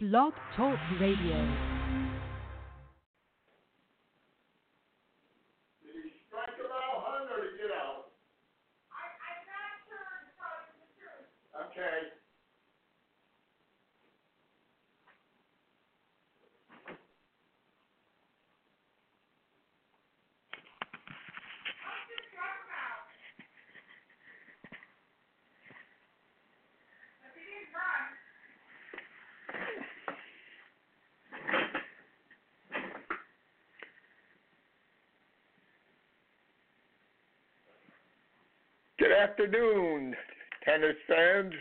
Blog Talk Radio. Did he strike him out, Hun, or did he get out? Okay. Good afternoon, tennis fans.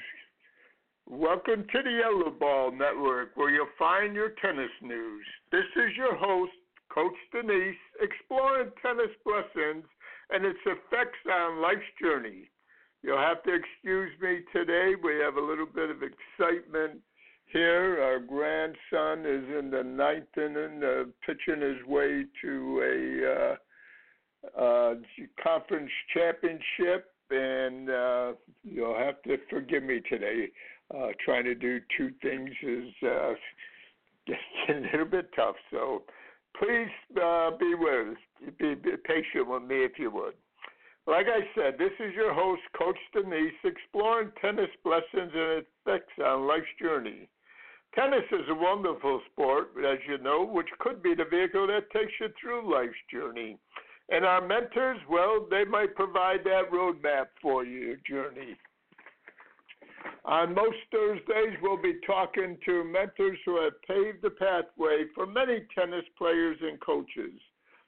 Welcome to the Yellow Ball Network, where you'll find your tennis news. This is your host, Coach Danise, exploring tennis blessings and its effects on life's journey. You'll have to excuse me today. We have a little bit of excitement here. Our grandson is in the ninth inning, uh, pitching his way to a uh, uh, conference championship and uh, you'll have to forgive me today. Uh, trying to do two things is uh, a little bit tough. So please uh, be with us. Be, be patient with me if you would. Like I said, this is your host, Coach Danise, exploring tennis blessings and effects on life's journey. Tennis is a wonderful sport, as you know, which could be the vehicle that takes you through life's journey. And our mentors, well, they might provide that roadmap for your journey. On most Thursdays, we'll be talking to mentors who have paved the pathway for many tennis players and coaches.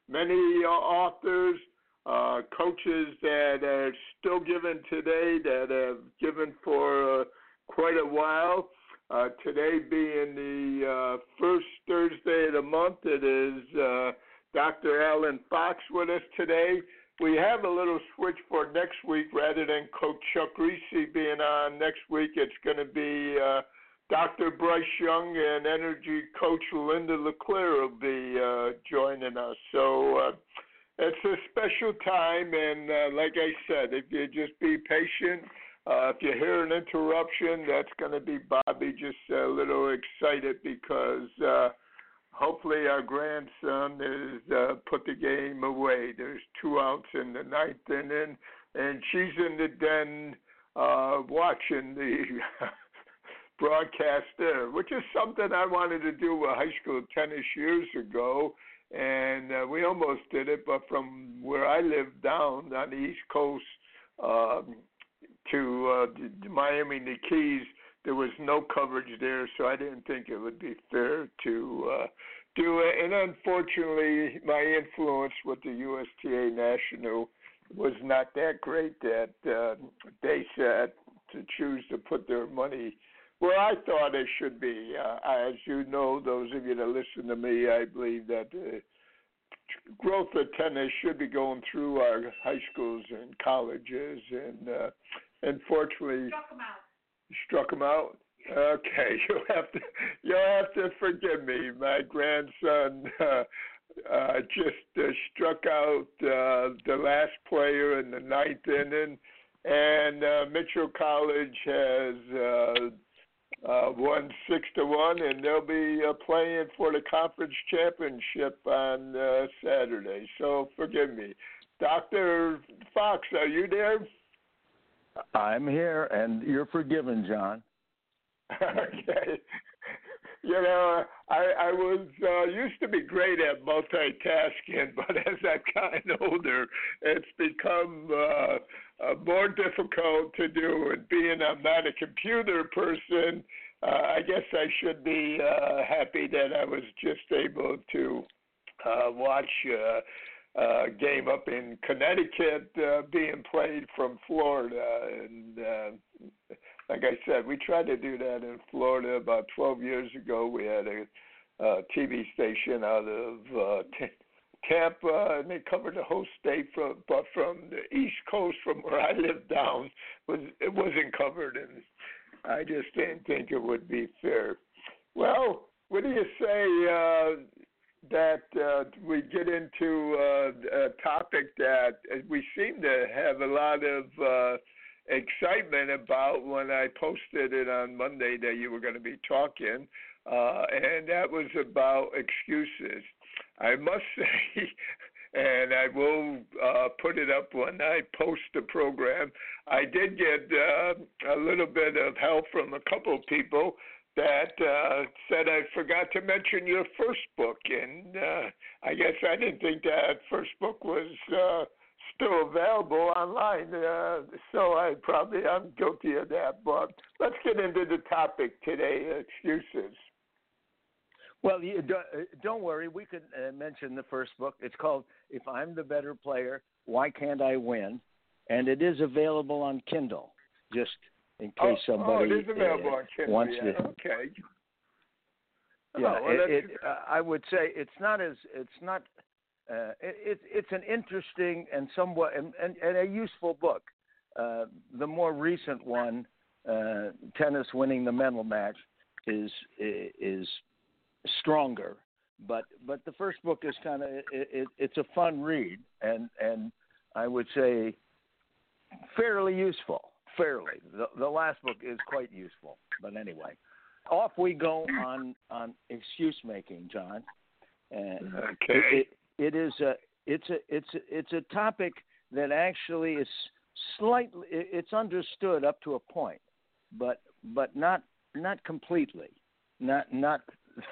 Many uh, authors, uh, coaches that are still giving today, that have given for uh, quite a while. Uh, today being the uh, first Thursday of the month, it is uh, Dr. Allen Fox with us today. We have a little switch for next week rather than Coach Chuck Kriese being on next week. It's going to be uh, Dr. Bryce Young and energy coach Linda LeClaire will be uh, joining us. So uh, it's a special time, and uh, like I said, if you just be patient. Uh, if you hear an interruption, that's going to be Bobby just a little excited because uh, hopefully our grandson has uh, put the game away. There's two outs in the ninth inning, and she's in the den uh, watching the broadcast there, which is something I wanted to do with high school tennis years ago. And uh, we almost did it, but from where I live down on the East Coast um, to uh, Miami, the Keys, there was no coverage there, so I didn't think it would be fair to uh, do it. And unfortunately, my influence with the USTA National was not that great that uh, they said to choose to put their money where I thought it should be. Uh, as you know, those of you that listen to me, I believe that the growth of tennis should be going through our high schools and colleges, and uh, unfortunately. Struck him out. Okay, you'll have to you'll have to forgive me. My grandson uh, uh, just uh, struck out uh, the last player in the ninth inning, and uh, Mitchell College has uh, uh, won six to one, and they'll be uh, playing for the conference championship on uh, Saturday. So forgive me, Doctor Fox. Are you there? I'm here, and you're forgiven, John. okay. You know, I I was uh, used to be great at multitasking, but as I've gotten older, it's become uh, uh, more difficult to do. And being I'm not a computer person, uh, I guess I should be uh, happy that I was just able to uh, watch. Uh, uh, game up in Connecticut uh, being played from Florida, and uh, like I said, we tried to do that in Florida about 12 years ago. We had a uh, TV station out of uh, T- Tampa, and they covered the whole state from, but from the East Coast, from where I live down, was it wasn't covered, and I just didn't think it would be fair. Well, what do you say uh, that uh, we get into uh, a topic that we seem to have a lot of uh, excitement about when I posted it on Monday that you were going to be talking, uh, and that was about excuses. I must say, and I will uh, put it up when I post the program. I did get uh, a little bit of help from a couple of people that uh, said I forgot to mention your first book, and uh, I guess I didn't think that first book was uh, still available online. Uh, so I probably I'm guilty of that. But let's get into the topic today: excuses. Well, you, uh, don't worry. We could uh, mention the first book. It's called "If I'm the Better Player, Why Can't I Win?" and it is available on Kindle. Just in case oh, somebody oh, it is available uh, wants yeah. to. Okay. Yeah, oh, well, it, it, uh, I would say it's not as it's not. Uh, it, it's an interesting and somewhat and, and, and a useful book. Uh, the more recent one, uh, tennis winning the mental match, is is stronger. But but the first book is kind of it, it, it's a fun read and and I would say fairly useful. Fairly, the the last book is quite useful. But anyway, off we go on on excuse making, John. And uh, okay. It, it is a it's a it's a, it's a topic that actually is slightly it's understood up to a point, but but not not completely, not not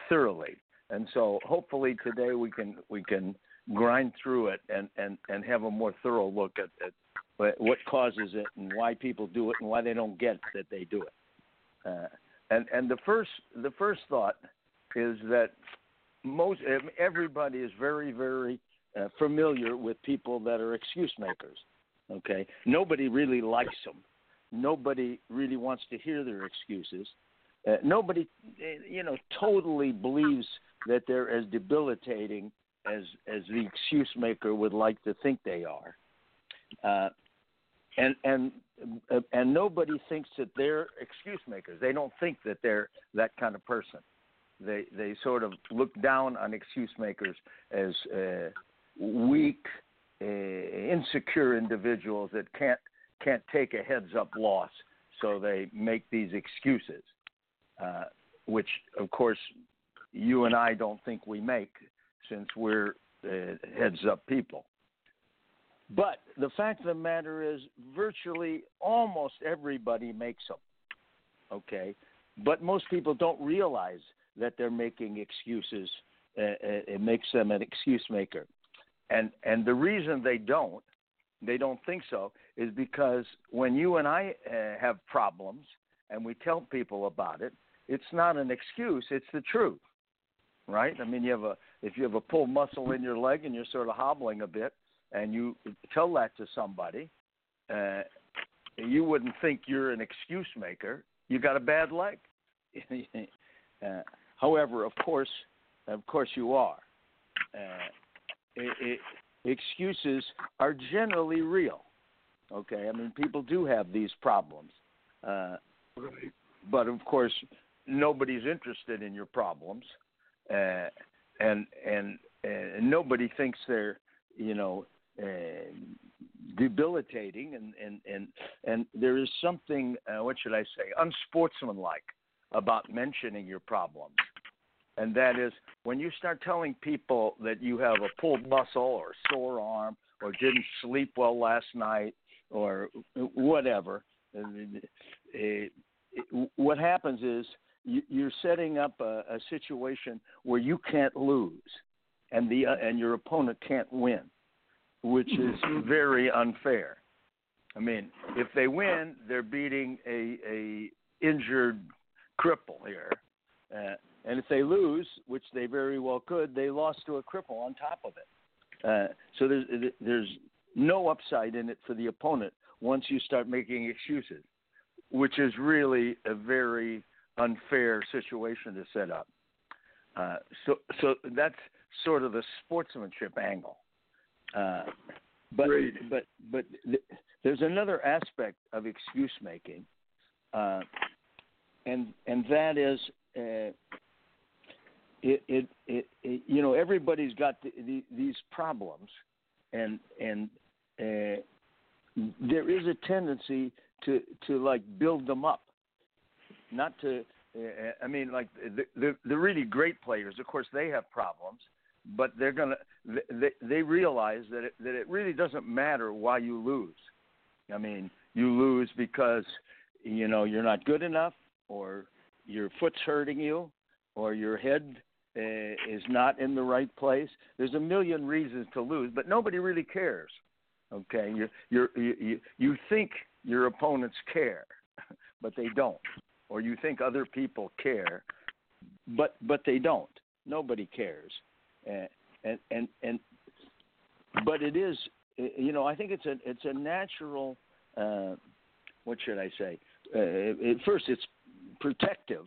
thoroughly. And so hopefully today we can we can grind through it and and and have a more thorough look at, at what causes it and why people do it and why they don't get that they do it. Uh, and and the first the first thought is that most everybody is very very uh, familiar with people that are excuse makers. Okay, nobody really likes them. Nobody really wants to hear their excuses. Uh, nobody, uh, you know, totally believes that they're as debilitating as as the excuse maker would like to think they are. Uh, and and and nobody thinks that they're excuse makers. They don't think that they're that kind of person. They they sort of look down on excuse makers as uh, weak, uh, insecure individuals that can't can't take a heads up loss, so they make these excuses, uh, which of course you and I don't think we make since we're uh, heads up people. But the fact of the matter is, virtually almost everybody makes them. Okay, but most people don't realize that they're making excuses. Uh, uh, it makes them an excuse maker, and and the reason they don't, they don't think so, is because when you and I uh, have problems and we tell people about it, it's not an excuse; it's the truth, right? I mean, you have a if you have a pulled muscle in your leg and you're sort of hobbling a bit and you tell that to somebody, uh, you wouldn't think you're an excuse maker. You got a bad leg. uh, however, of course, of course, you are. Uh, it, it, excuses are generally real. Okay, I mean, people do have these problems, uh, but of course, nobody's interested in your problems, uh, and and and nobody thinks they're you know debilitating, and and and and there is something uh, what should I say unsportsmanlike about mentioning your problems, and that is when you start telling people that you have a pulled muscle or a sore arm or didn't sleep well last night or whatever. Uh, what happens is you're setting up a, a situation where you can't lose, and the uh, and your opponent can't win which is Mm-hmm. very unfair. I mean, if they win, they're beating a a injured cripple here, uh, and if they lose, which they very well could, they lost to a cripple on top of it. Uh, so there's there's no upside in it for the opponent once you start making excuses, which is really a very unfair situation to set up. Uh, so so that's sort of the sportsmanship angle. Uh, but but but th- there's another aspect of excuse making, uh, and and that is uh, it, it, it, it you know everybody's got the, the, these problems, and and uh, there is a tendency to to like build them up, not to. Uh, I mean, like the, the the really great players, of course, they have problems, but they're gonna they they realize that it, that it really doesn't matter why you lose. I mean, you lose because you know you're not good enough, or your foot's hurting you, or your head uh, is not in the right place. There's a million reasons to lose, but nobody really cares. Okay, you you you you think your opponents care, but they don't, or you think other people care, but but they don't. Nobody cares, and and and, but it is you know I think it's a it's a natural uh, what should I say? Uh, at first, it's protective.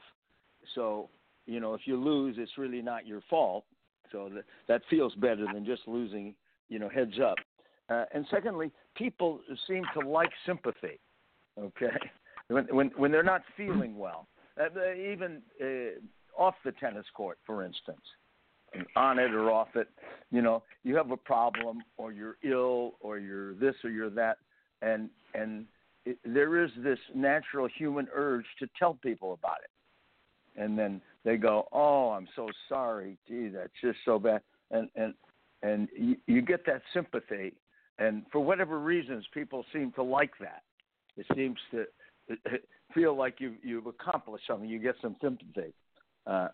So you know if you lose, it's really not your fault. So that that feels better than just losing. You know, heads up. Uh, and secondly, people seem to like sympathy. Okay, when when when they're not feeling well, uh, even uh, off the tennis court, for instance, on it or off it, you know, you have a problem, or you're ill, or you're this, or you're that, and and it, there is this natural human urge to tell people about it, and then they go, "Oh, I'm so sorry. Gee, that's just so bad," and and and you, you get that sympathy and for whatever reasons, people seem to like that. It seems to feel like you've, you've accomplished something. You get some sympathy. Uh,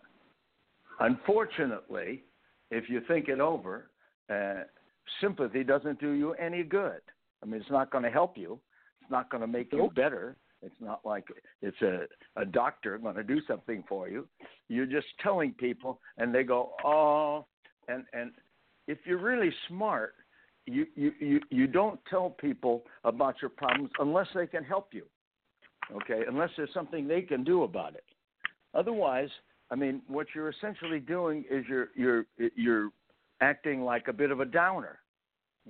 unfortunately, if you think it over, uh, sympathy doesn't do you any good. I mean, it's not going to help you. It's not going to make you better. It's not like it's a, a doctor going to do something for you. You're just telling people, and they go, oh, and and if you're really smart, you, you, you, you don't tell people about your problems unless they can help you, okay? Unless there's something they can do about it. Otherwise, I mean, what you're essentially doing is you're you're you're acting like a bit of a downer,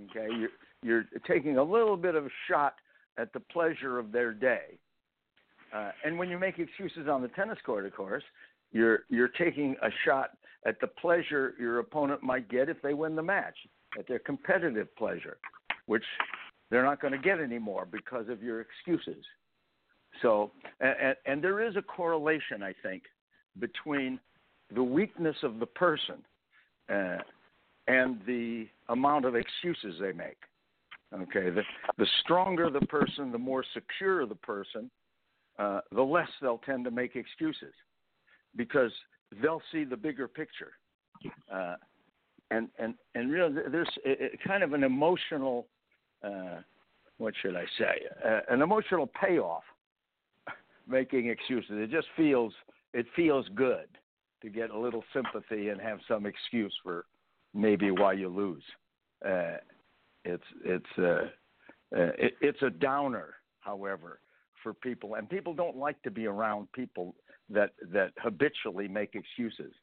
okay? You're you're taking a little bit of a shot at the pleasure of their day. Uh, and when you make excuses on the tennis court, of course, you're you're taking a shot at the pleasure your opponent might get if they win the match at their competitive pleasure, which they're not going to get anymore because of your excuses. So, and, and there is a correlation, I think, between the weakness of the person uh, and the amount of excuses they make. Okay, the, the stronger the person, the more secure the person, uh, the less they'll tend to make excuses because they'll see the bigger picture. Uh, and and and really there's a, a kind of an emotional uh, what should I say uh, an emotional payoff making excuses it just feels it feels good to get a little sympathy and have some excuse for maybe why you lose uh, it's it's uh, uh, it, it's a downer however for people and people don't like to be around people that that habitually make excuses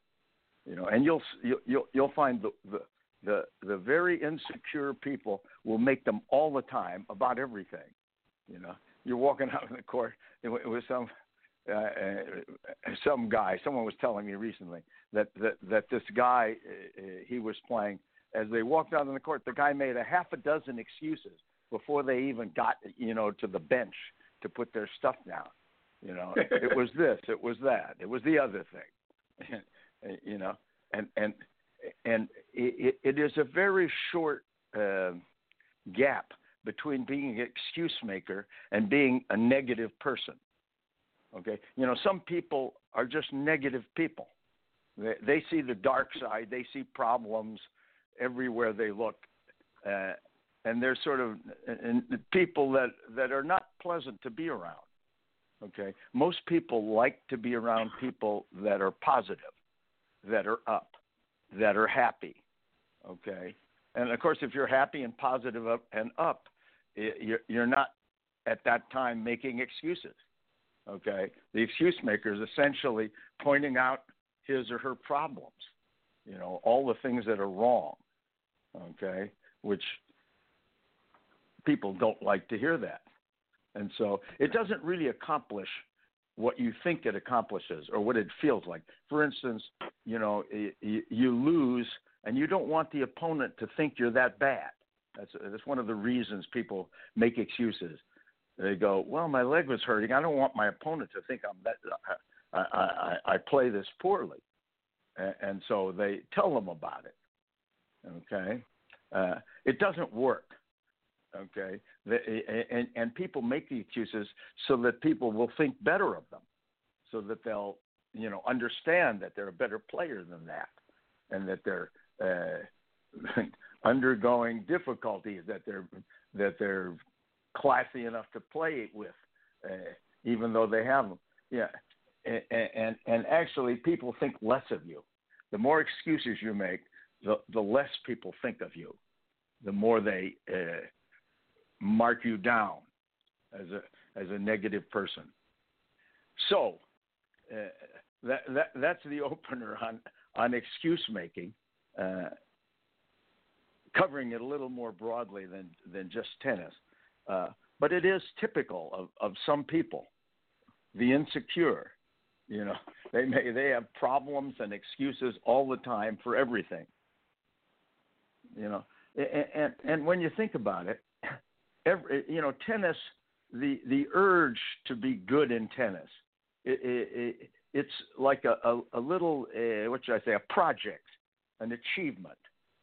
you know, and you'll you'll you'll find the the the, the very insecure people will make them all the time about everything. You know, you're walking out in the court with some uh, uh, some guy. Someone was telling me recently that that that this guy uh, he was playing. As they walked out on the court, the guy made a half a dozen excuses before they even got you know to the bench to put their stuff down. You know, it was this, it was that, it was the other thing. you know, and and and it, it is a very short uh, gap between being an excuse maker and being a negative person. Okay, you know, some people are just negative people. They, they see the dark side. They see problems everywhere they look, uh, and they're sort of and people that that are not pleasant to be around. Okay, most people like to be around people that are positive that are up, that are happy. Okay, and of course, if you're happy and positive up and up, you're not at that time making excuses. Okay, the excuse maker is essentially pointing out his or her problems. You know, all the things that are wrong. Okay, which people don't like to hear that. And so it doesn't really accomplish what you think it accomplishes or what it feels like. For instance, you know, you, lose and you don't want the opponent to think you're that bad. That's that's one of the reasons people make excuses. They go, "Well, my leg was hurting. I don't want my opponent to think I'm that I I, I play this poorly," and, and so they tell them about it. Okay, uh, it doesn't work. Okay, the, and and people make the excuses so that people will think better of them, so that they'll you know understand that they're a better player than that, and that they're uh, undergoing difficulties that they're that they're classy enough to play it with, uh, even though they have them. Yeah, and, and and actually, people think less of you. The more excuses you make, the the less people think of you. The more they uh, mark you down as a as a negative person. So uh, that that that's the opener on on excuse making. Uh, covering it a little more broadly than than just tennis. Uh, but it is typical of, of some people, the insecure. You know, they may they have problems and excuses all the time for everything. You know, and and, and when you think about it, every you know, tennis, the the urge to be good in tennis, it, it, it's like a, a, a little uh, what should I say, a project, an achievement.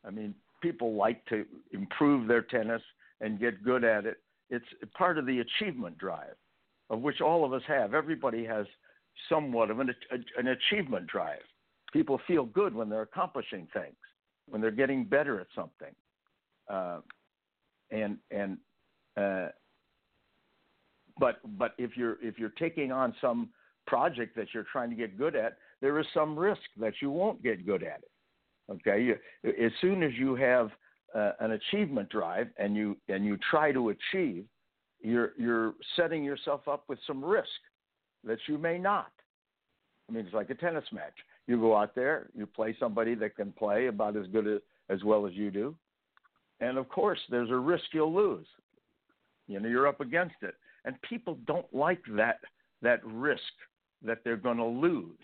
I mean, people like to improve their tennis and get good at it it's part of the achievement drive, of which all of us have. Everybody has somewhat of an, an achievement drive. People feel good when they're accomplishing things, when they're getting better at something, uh, and and uh, but but if you're if you're taking on some project that you're trying to get good at, there is some risk that you won't get good at it. Okay, you, as soon as you have an achievement drive and you and you try to achieve, you're you're setting yourself up with some risk that you may not. I mean, it's like a tennis match. You go out there, you play somebody that can play about as good as, as well as you do, and of course, there's a risk you'll lose. You know, you're up against it, and people don't like that that risk that they're going to lose.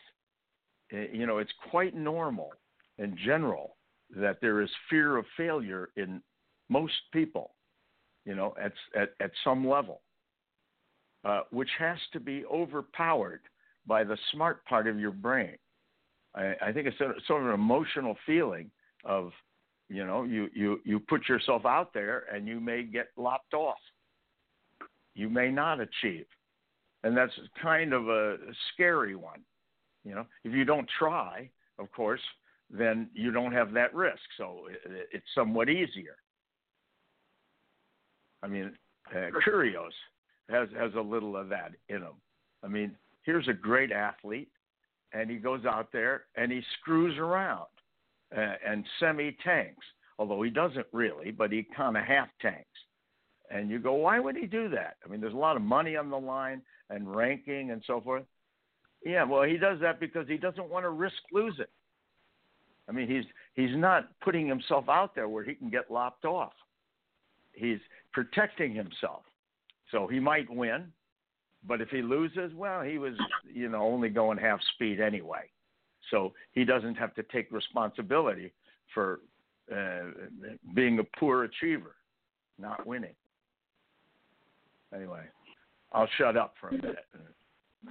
Eh, you know, it's quite normal in general that there is fear of failure in most people, you know, at, at, at some level, uh, which has to be overpowered by the smart part of your brain. I, I think it's a, sort of an emotional feeling of, you know, you, you, you put yourself out there and you may get lopped off. You may not achieve. And that's kind of a scary one. You know, if you don't try, of course, then you don't have that risk. So it's somewhat easier. I mean, uh, Kyrgios has has a little of that in him. I mean, here's a great athlete, and he goes out there and he screws around uh, and semi tanks. Although he doesn't really, but he kind of half tanks. And you go, why would he do that? I mean, there's a lot of money on the line and ranking and so forth. Yeah, well, he does that because he doesn't want to risk losing. I mean, he's he's not putting himself out there where he can get lopped off. He's protecting himself. So he might win, but if he loses, well, he was, you know, only going half speed anyway. So he doesn't have to take responsibility for uh, being a poor achiever, not winning. Anyway, I'll shut up for a minute.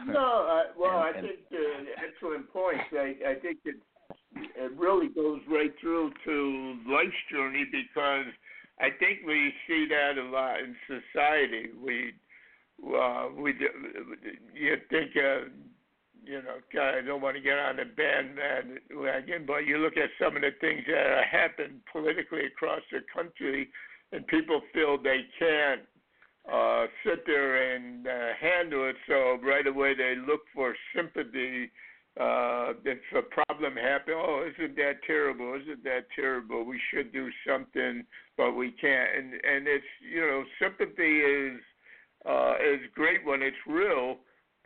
No, uh, well, and, I think uh, excellent points. I, I think it's it really goes right through to life's journey because I think we see that a lot in society. We uh, we you think uh, you know God, I don't want to get on the bandwagon, but you look at some of the things that happen politically across the country, and people feel they can't uh, sit there and uh, handle it, so right away they look for sympathy uh, if a problem happens, oh, isn't that terrible? Isn't that terrible? We should do something, but we can't. And and it's you know sympathy is uh, is great when it's real,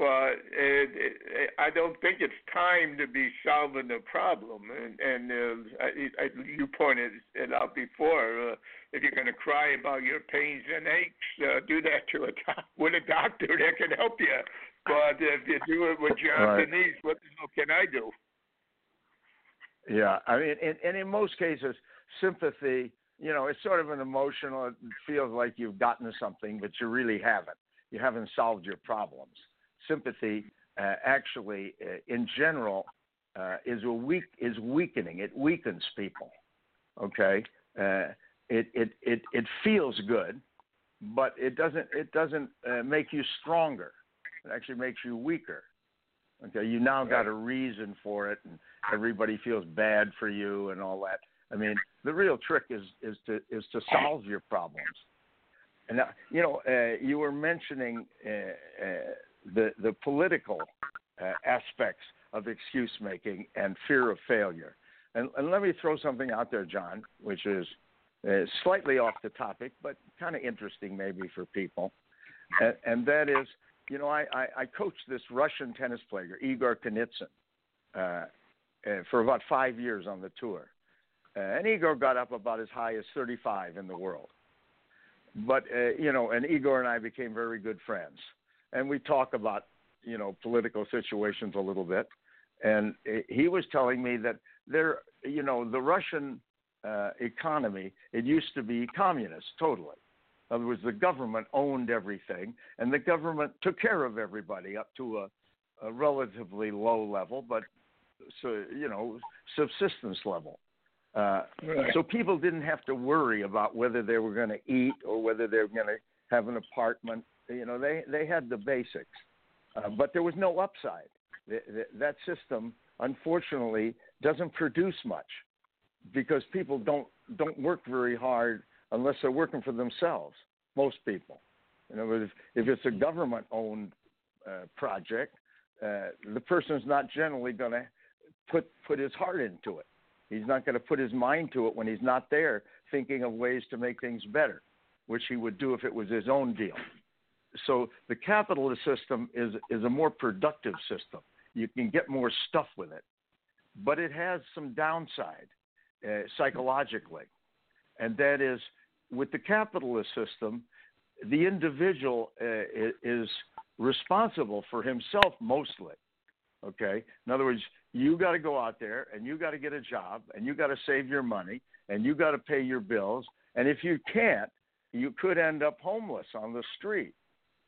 but it, it, I don't think it's time to be solving the problem. And, and uh, I, I, you pointed it out before. Uh, if you're going to cry about your pains and aches, uh, do that to a doc- with a doctor that can help you. But if you do it with John right. Danise, what the hell can I do? Yeah, I mean, and, and in most cases, sympathy, you know, it's sort of an emotional. It feels like you've gotten something, but you really haven't. you haven't solved your problems. Sympathy uh, actually, uh, in general, uh, is a weak is weakening. It weakens people. Okay, uh, it it it it feels good, but it doesn't it doesn't uh, make you stronger. It actually makes you weaker. Okay, you now got a reason for it, and everybody feels bad for you and all that. I mean, the real trick is is to is to solve your problems. And uh, you know, uh, you were mentioning uh, uh, the the political uh, aspects of excuse making and fear of failure. And, and, let me throw something out there, John, which is slightly off the topic, but kind of interesting maybe for people. And, and that is, you know, I, I, I, coached this Russian tennis player, Igor Kunitsyn, uh, for about five years on the tour. Uh, and Igor got up about as high as 35 in the world. But, uh, you know, and Igor and I became very good friends. And we talk about, you know, political situations a little bit. And he was telling me that there, you know, the Russian uh, economy, it used to be communist totally. In other words, the government owned everything, and the government took care of everybody up to a, a relatively low level, but so you know, subsistence level. Uh, right. So people didn't have to worry about whether they were going to eat or whether they were going to have an apartment. You know, they they had the basics, uh, but there was no upside. The, the, that system, unfortunately, doesn't produce much because people don't don't work very hard unless they're working for themselves. Most people, you know, if, if it's a government-owned uh, project, uh, the person's not generally going to put put his heart into it. He's not going to put his mind to it when he's not there thinking of ways to make things better, which he would do if it was his own deal. So the capitalist system is is a more productive system. You can get more stuff with it, but it has some downside uh, psychologically, and that is with the capitalist system, the individual uh, is responsible for himself mostly. Okay, in other words, you got to go out there and you got to get a job and you got to save your money and you got to pay your bills. And if you can't, you could end up homeless on the street.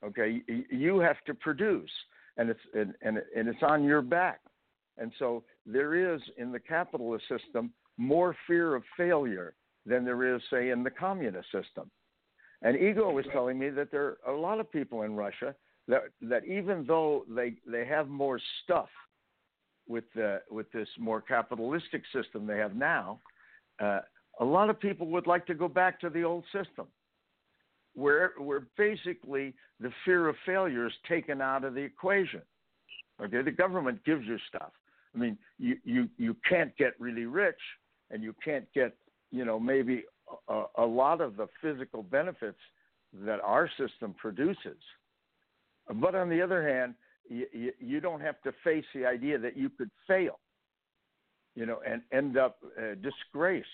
Okay, you have to produce, and it's and, and, and it's on your back. And so there is in the capitalist system more fear of failure than there is, say, in the communist system. And Igor was telling me that there are a lot of people in Russia that that even though they they have more stuff with the with this more capitalistic system they have now, uh, a lot of people would like to go back to the old system, where where basically the fear of failure is taken out of the equation. Okay, the government gives you stuff. I mean, you you you can't get really rich, and you can't get you know maybe a, a lot of the physical benefits that our system produces. But on the other hand, you, you, don't have to face the idea that you could fail, you know, and end up uh, disgraced.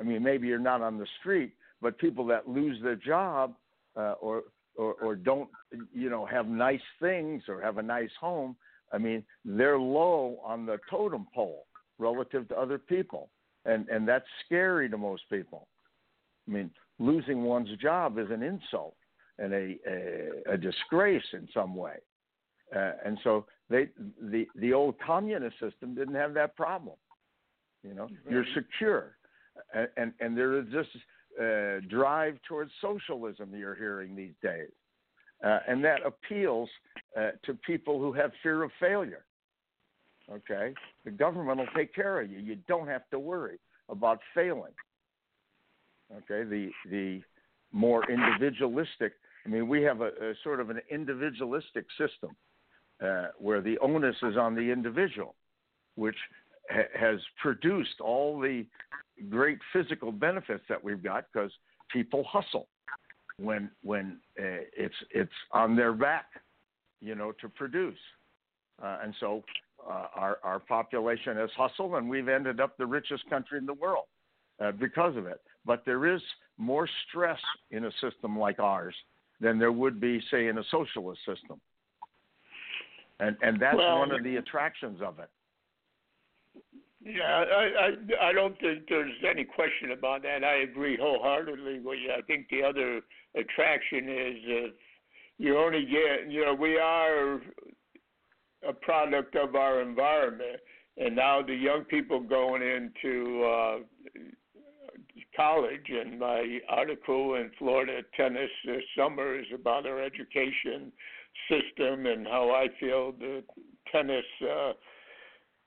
I mean, maybe you're not on the street, but people that lose their job uh, or, or or don't, you know, have nice things or have a nice home. I mean, they're low on the totem pole relative to other people, and and that's scary to most people. I mean, losing one's job is an insult and a, a, a disgrace in some way. Uh, and so they the the old communist system didn't have that problem. You know, right. you're secure, and, and and there is this uh, drive towards socialism you're hearing these days, uh, and that appeals uh, to people who have fear of failure. Okay, the government will take care of you. You don't have to worry about failing. Okay, the the more individualistic. I mean, we have a, a sort of an individualistic system uh, where the onus is on the individual, which ha- has produced all the great physical benefits that we've got because people hustle when when uh, it's it's on their back, you know, to produce, uh, and so uh, our our population has hustled, and we've ended up the richest country in the world uh, because of it. But there is more stress in a system like ours than there would be, say, in a socialist system and and that's well, one of the attractions of it. Yeah, I, I I don't think there's any question about that. I agree wholeheartedly with you. I think the other attraction is if you only get, you know, we are a product of our environment, and now the young people going into uh, college, and my article in Florida Tennis this summer is about our education system and how I feel the tennis uh,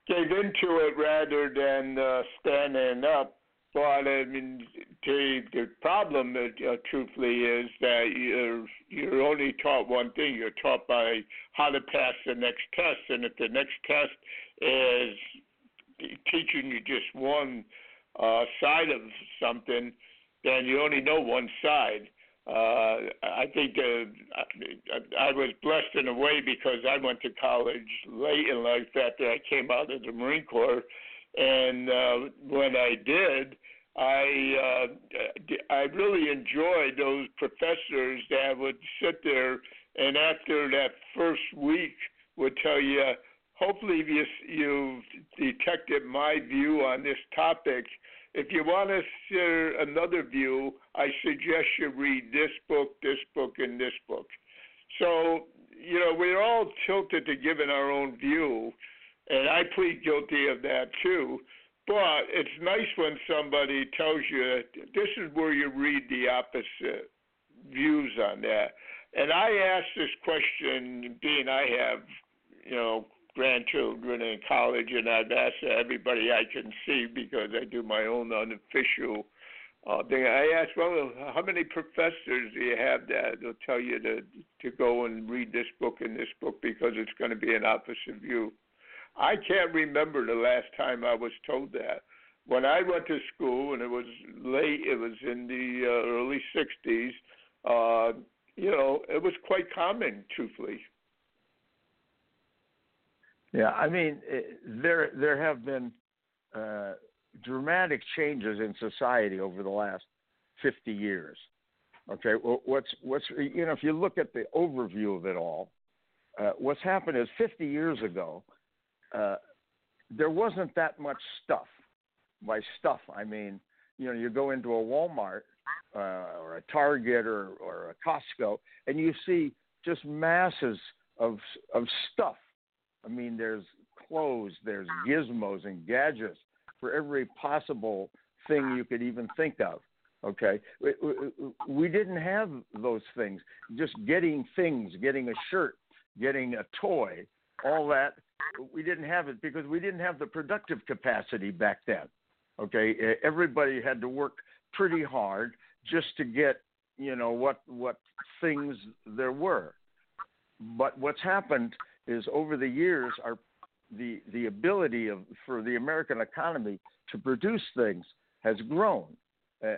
gave into it rather than uh, standing up. But I mean, the the problem, uh, truthfully, is that you're you're only taught one thing. You're taught by how to pass the next test, and if the next test is teaching you just one uh, side of something, then you only know one side. Uh, I think uh, I, I was blessed in a way because I went to college late in life after I came out of the Marine Corps, and uh, when I did, I uh, I really enjoyed those professors that would sit there and after that first week would tell you, hopefully you you've detected my view on this topic. If you want to share another view, I suggest you read this book, this book, and this book. So you know we're all tilted to giving our own view, and I plead guilty of that too. But it's nice when somebody tells you this is where you read the opposite views on that. And I ask this question, being I have, you know, grandchildren in college, and I've asked everybody I can see because I do my own unofficial uh, thing. I ask, well, how many professors do you have that will tell you to to go and read this book and this book because it's going to be an opposite view? I can't remember the last time I was told that. When I went to school, and it was late, it was in the uh, early '60s. Uh, you know, it was quite common, truthfully. Yeah, I mean, it, there there have been uh, dramatic changes in society over the last 50 years. Okay, well, what's what's you know, if you look at the overview of it all, uh, what's happened is 50 years ago, uh, there wasn't that much stuff. By stuff, I mean, you know, you go into a Walmart uh, or a Target or, or a Costco, and you see just masses of of stuff. I mean, there's clothes, there's gizmos and gadgets for every possible thing you could even think of. Okay, we, we didn't have those things. Just getting things, getting a shirt, getting a toy, all that we didn't have it because we didn't have the productive capacity back then. Okay, everybody had to work pretty hard just to get you know what what things there were. But what's happened is over the years, our the the ability of for the American economy to produce things has grown.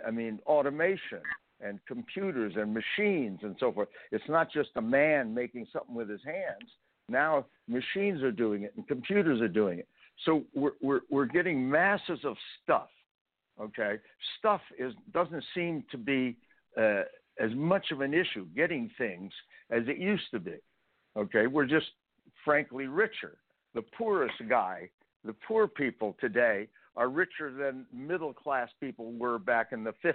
I mean, automation and computers and machines and so forth. It's not just a man making something with his hands. Now machines are doing it and computers are doing it. So we're we're, we're getting masses of stuff. Okay, stuff is doesn't seem to be uh, as much of an issue getting things as it used to be. Okay, we're just frankly richer. The poorest guy, the poor people today are richer than middle class people were back in the 50s.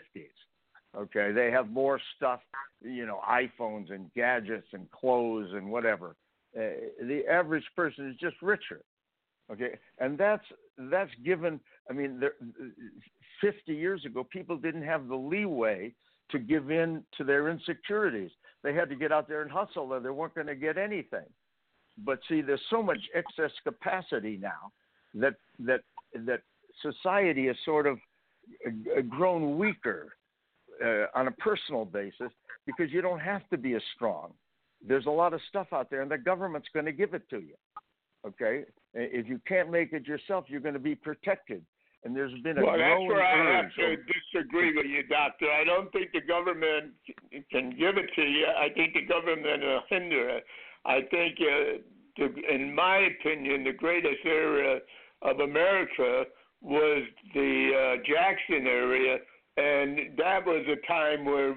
Okay, they have more stuff, you know, iPhones and gadgets and clothes and whatever. Uh, the average person is just richer. Okay, and that's that's given. I mean, there, 50 years ago, people didn't have the leeway to give in to their insecurities. They had to get out there and hustle, or they weren't going to get anything. But see, there's so much excess capacity now that that that society has sort of uh, grown weaker uh, on a personal basis because you don't have to be as strong there's a lot of stuff out there, and the government's going to give it to you. Okay, if you can't make it yourself, you're going to be protected. And there's been a well, growing that's where I have to disagree with you, doctor. I don't think the government can give it to you. I think the government will hinder it. I think, uh, the, in my opinion, the greatest era of America was the uh, Jackson area and that was a time where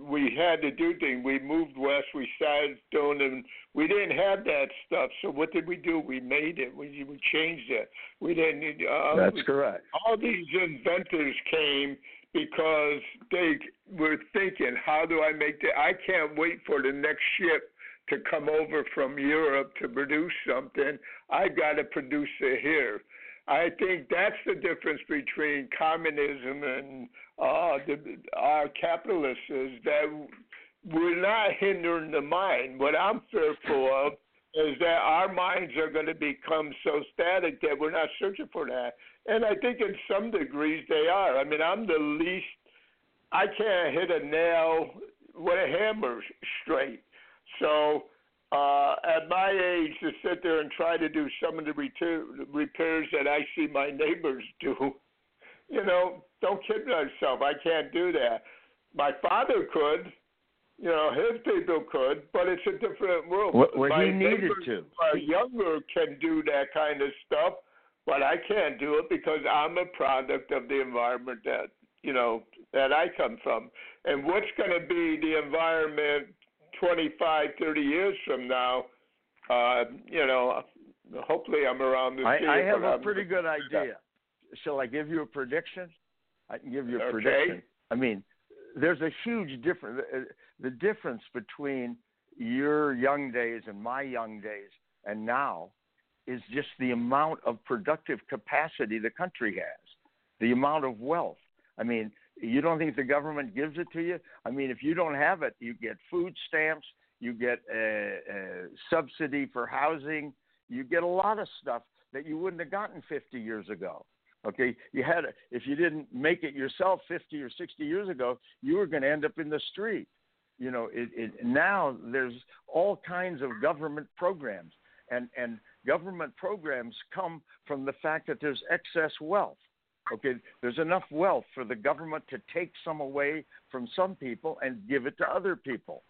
we had to do things. We moved west, we started doing them. We didn't have that stuff, so what did we do? We made it. We we changed it. We didn't. Uh, That's correct. All these inventors came because they were thinking, how do I make that? I can't wait for the next ship to come over from Europe to produce something. I've got to produce it here. I think that's the difference between communism and uh, the, our capitalists is that we're not hindering the mind. What I'm fearful of is that our minds are going to become so static that we're not searching for that. And I think in some degrees they are. I mean, I'm the least, I can't hit a nail with a hammer straight. So uh, at my age, to sit there and try to do some of the repairs that I see my neighbors do, you know, don't kid myself. I can't do that. My father could, you know, his people could, but it's a different world. Well, well my he needed to. Are younger can do that kind of stuff, but I can't do it because I'm a product of the environment that you know that I come from. And what's going to be the environment 25, 30 years from now? Uh, you know, hopefully I'm around to I, see I it. have a I'm, pretty good idea. Shall I give you a prediction? I can give you a okay. prediction. I mean, there's a huge difference. The difference between your young days and my young days and now is just the amount of productive capacity the country has, the amount of wealth. I mean, you don't think the government gives it to you? I mean, if you don't have it, you get food stamps, you get a, a subsidy for housing, you get a lot of stuff that you wouldn't have gotten 50 years ago. Okay, you had if you didn't make it yourself 50 or 60 years ago, you were going to end up in the street. You know, it, it, now there's all kinds of government programs, and and government programs come from the fact that there's excess wealth. Okay, there's enough wealth for the government to take some away from some people and give it to other people.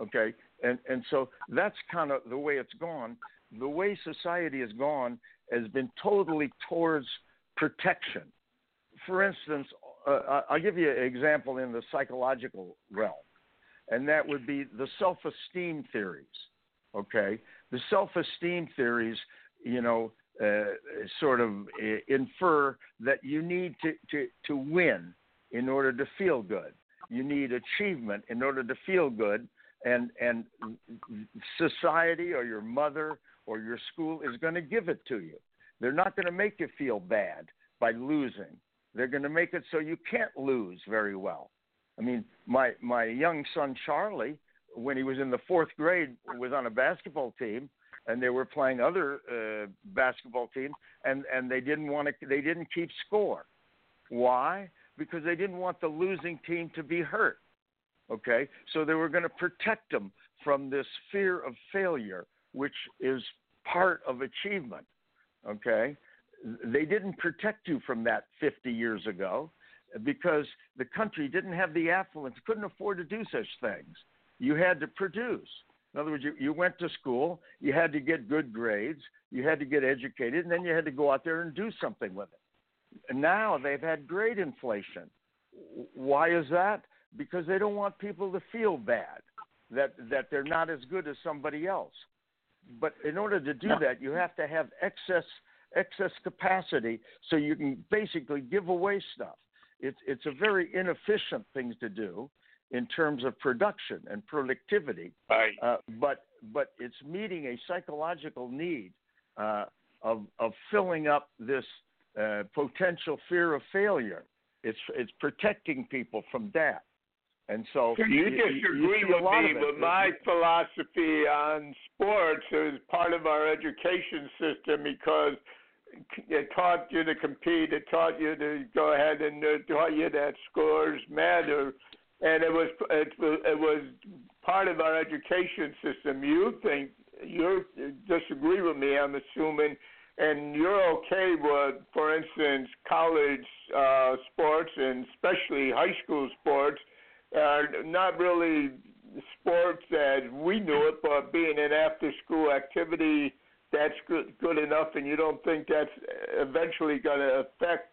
Okay, and and so that's kind of the way it's gone. The way society has gone has been totally towards protection. For instance, uh, I'll give you an example in the psychological realm, and that would be the self esteem theories. Okay? The self esteem theories, you know, uh, sort of uh, infer that you need to, to, to win in order to feel good. You need achievement in order to feel good, and, and society or your mother or your school is going to give it to you. They're not going to make you feel bad by losing. They're going to make it so you can't lose very well. I mean, my my young son Charlie, when he was in the fourth grade, was on a basketball team, and they were playing other uh, basketball teams, and and they didn't want to. They didn't keep score. Why? Because they didn't want the losing team to be hurt. Okay, so they were going to protect them from this fear of failure, which is part of achievement. Okay, they didn't protect you from that 50 years ago because the country didn't have the affluence, couldn't afford to do such things. You had to produce. In other words, you, you went to school, you had to get good grades, you had to get educated, and then you had to go out there and do something with it. And now they've had grade inflation. Why is that? Because they don't want people to feel bad that that they're not as good as somebody else. But in order to do that, you have to have excess excess capacity so you can basically give away stuff. It's it's a very inefficient thing to do in terms of production and productivity. Right. Uh, but but it's meeting a psychological need uh, of of filling up this uh, potential fear of failure. It's it's protecting people from that. And so, so you, disagree you with me with my philosophy on sports is part of our education system because it taught you to compete. It taught you to go ahead and uh, taught you that scores matter, and it was it it was part of our education system. You think you disagree with me? I'm assuming, and you're okay with, for instance, college uh, sports and especially high school sports, are not really sports as we knew it, but being an after-school activity that's good good enough, and you don't think that's eventually going to affect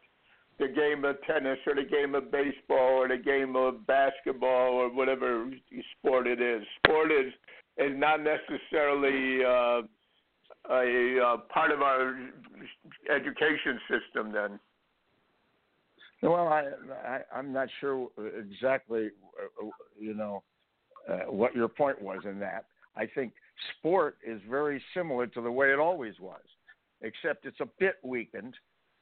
the game of tennis or the game of baseball or the game of basketball or whatever sport it is. Sport is is not necessarily uh, a, a part of our education system. Then. Well, I, I I'm not sure exactly, uh, you know, uh, what your point was in that. I think sport is very similar to the way it always was, except it's a bit weakened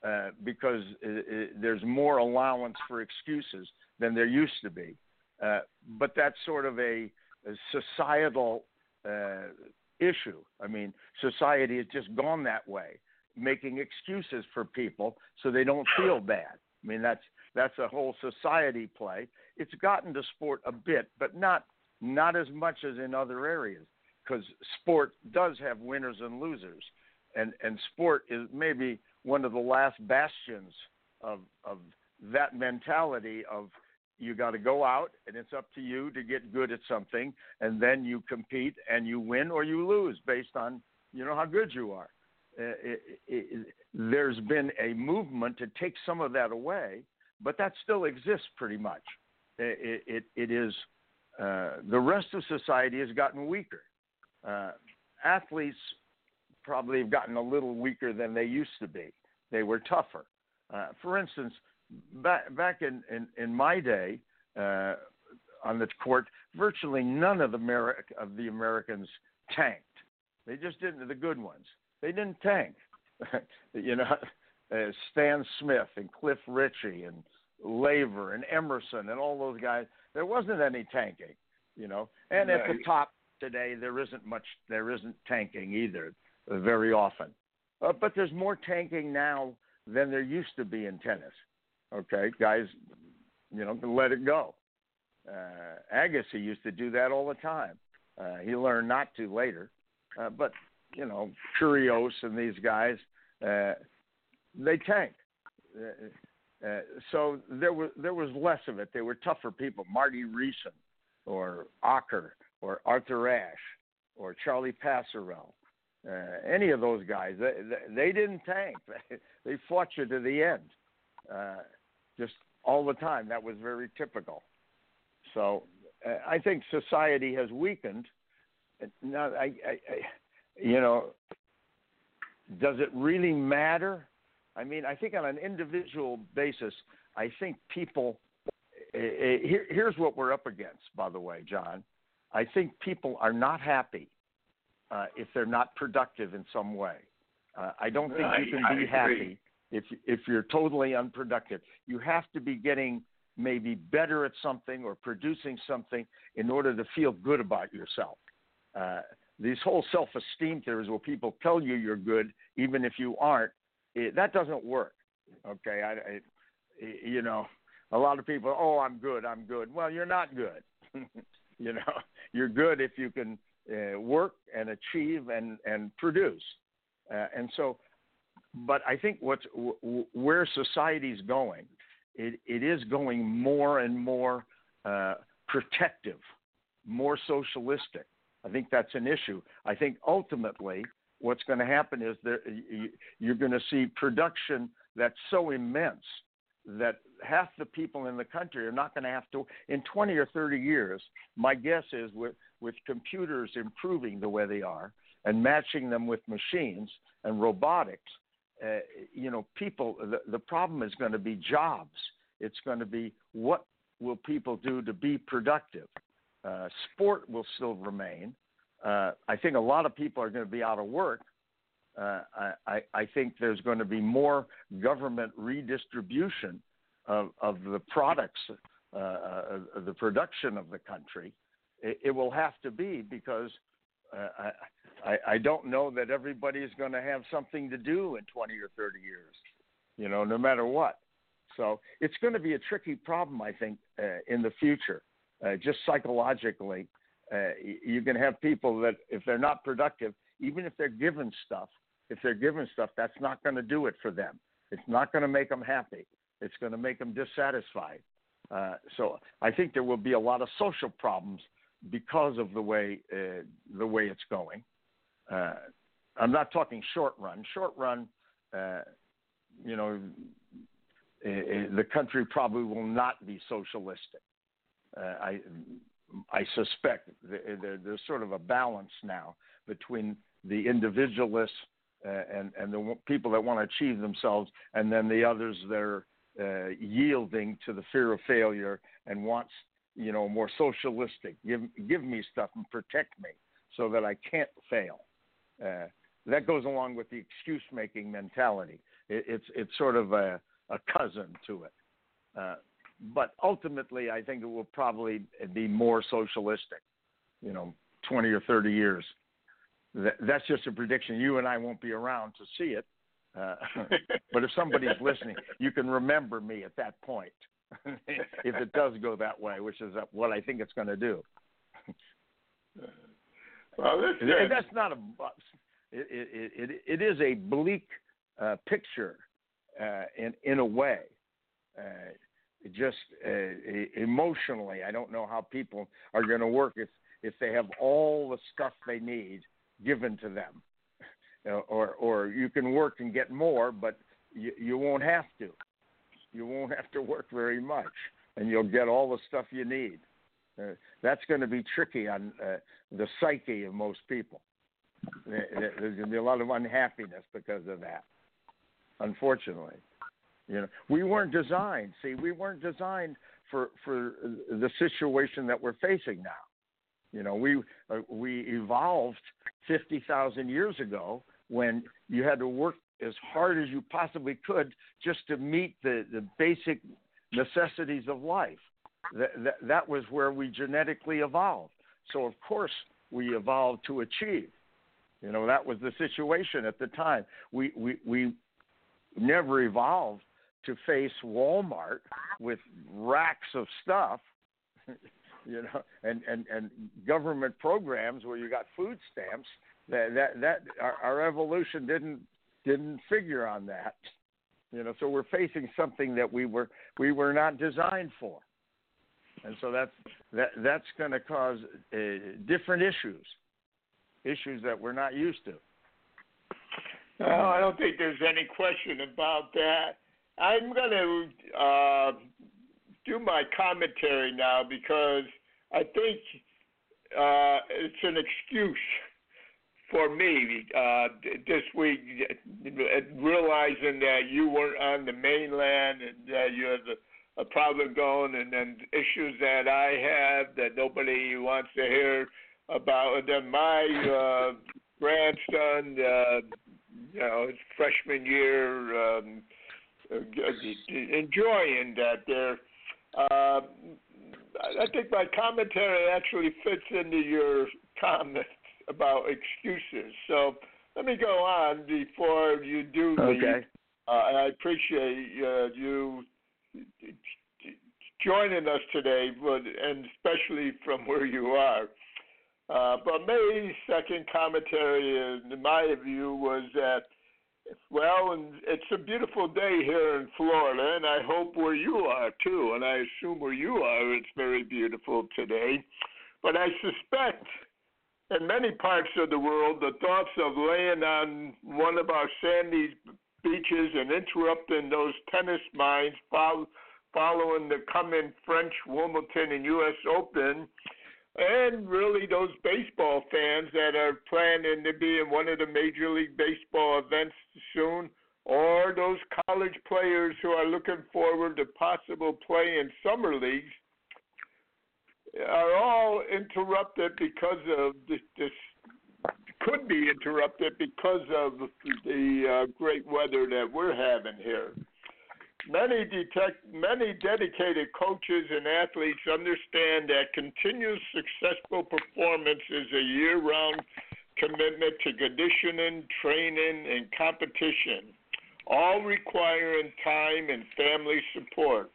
uh, because it, it, there's more allowance for excuses than there used to be. Uh, but that's sort of a, a societal uh, issue. I mean, society has just gone that way, making excuses for people so they don't feel bad. I mean, that's that's a whole society play. It's gotten to sport a bit, but not not as much as in other areas, because sport does have winners and losers, and and sport is maybe one of the last bastions of of that mentality of you got to go out and it's up to you to get good at something and then you compete and you win or you lose based on you know how good you are. Uh, it, it, there's been a movement to take some of that away but that still exists pretty much. It, it, it is uh, the rest of society has gotten weaker. Uh, athletes probably have gotten a little weaker than they used to be they were tougher uh, for instance back back in in, in my day uh, on the court, virtually none of the Ameri- of the Americans tanked. They just didn't. The good ones, they didn't tank. you know, uh, Stan Smith and Cliff Richey and Laver and Emerson and all those guys. There wasn't any tanking. You know, and right. at the top today, there isn't much. There isn't tanking either, very often. Uh, but there's more tanking now than there used to be in tennis. Okay, guys, you know, let it go. Uh, Agassi used to do that all the time. Uh, he learned not to later, uh, but you know, Kyrgios and these guys, uh, they tank. Uh, uh, so there was there was less of it. They were tougher people. Marty Riessen, or Okker, or Arthur Ashe, or Charlie Pasarell. Uh, any of those guys, they, they, didn't tank. they fought you to the end. Uh, just all the time. That was very typical. So uh, I think society has weakened. Now, I, I, I, you know, does it really matter? I mean, I think on an individual basis, I think people. Uh, here, here's what we're up against, by the way, John. I think people are not happy uh, if they're not productive in some way. Uh, I don't think you can be happy if if you're totally unproductive. You have to be getting maybe better at something or producing something in order to feel good about yourself. Uh, these whole self-esteem theories where people tell you you're good even if you aren't, it, that doesn't work. Okay, I, I, you know, a lot of people, oh, I'm good, I'm good. Well, you're not good. you know, you're good if you can uh, work and achieve and and produce. Uh, and so but I think what's w- where society's going, it, it is going more and more uh, protective, more socialistic. I think that's an issue. I think ultimately what's going to happen is that you're going to see production that's so immense that half the people in the country are not going to have to in 20 or 30 years my guess is with with computers improving the way they are and matching them with machines and robotics uh, you know, people, the, the problem is going to be jobs. It's going to be what will people do to be productive. Uh, sport will still remain. Uh, I think a lot of people are going to be out of work. Uh, I, I think there's going to be more government redistribution of, of the products, uh, uh, the production of the country. It, it, will have to be because I, I, I don't know that everybody is going to have something to do in 20 or 30 years, you know, no matter what. So it's going to be a tricky problem, I think, uh, in the future. Uh, just psychologically, uh, you can have people that, if they're not productive, even if they're given stuff, if they're given stuff, that's not going to do it for them. It's not going to make them happy. It's going to make them dissatisfied. Uh, so I think there will be a lot of social problems because of the way uh, the way it's going. Uh, I'm not talking short run. Short run, uh, you know, the country probably will not be socialistic. Uh, I I suspect there's sort of a balance now between the individualists uh, and and the people that want to achieve themselves, and then the others that are uh, yielding to the fear of failure and wants you know more socialistic. Give give me stuff and protect me so that I can't fail. Uh, that goes along with the excuse making mentality. It, it's it's sort of a, a cousin to it. Uh, but ultimately, I think it will probably be more socialistic. You know, twenty or thirty years. That, that's just a prediction. You and I won't be around to see it. Uh, but if somebody's listening, you can remember me at that point. if it does go that way, which is what I think it's going to do. Well, it, that's not a. It, it, it, it is a bleak uh, picture uh, in in a way. Uh, just uh, emotionally, I don't know how people are going to work if if they have all the stuff they need given to them, or or you can work and get more, but you, you won't have to. You won't have to work very much, and you'll get all the stuff you need. Uh, that's going to be tricky on uh, the psyche of most people. There's going to be a lot of unhappiness because of that. Unfortunately, you know, we weren't designed. See, we weren't designed for for the situation that we're facing now. You know, we uh, we evolved fifty thousand years ago when you had to work as hard as you possibly could just to meet the the basic necessities of life. That, that, that was where we genetically evolved. So of course we evolved to achieve. You know, that was the situation at the time. We we we never evolved to face Walmart with racks of stuff, you know, and, and, and government programs where you got food stamps. That that that our, our evolution didn't didn't figure on that. You know, so we're facing something that we were we were not designed for and so that's that that's going to cause uh, different issues, issues that we're not used to. No, I don't think there's any question about that. I'm going to uh, do my commentary now because I think uh, it's an excuse for me uh, this week, realizing that you weren't on the mainland and that you had the a problem going and then issues that I have that nobody wants to hear about. And then my uh, grandson, uh, you know, his freshman year, um, enjoying that there. Uh, I think my commentary actually fits into your comments about excuses. So let me go on before you do the. Okay. Uh, I appreciate uh, you joining us today, but and especially from where you are. Uh, but May's second commentary, in my view, was that well, and it's a beautiful day here in Florida, and I hope where you are too, and I assume where you are it's very beautiful today. But I suspect in many parts of the world, the thoughts of laying on one of our sandy beaches and interrupting those tennis minds following the coming French Wimbledon and U.S. Open, and really those baseball fans that are planning to be in one of the Major League Baseball events soon, or those college players who are looking forward to possible play in summer leagues, are all interrupted because of this, this could be interrupted because of the uh, great weather that we're having here. Many detect, many dedicated coaches and athletes understand that continuous successful performance is a year-round commitment to conditioning, training, and competition, all requiring time and family support.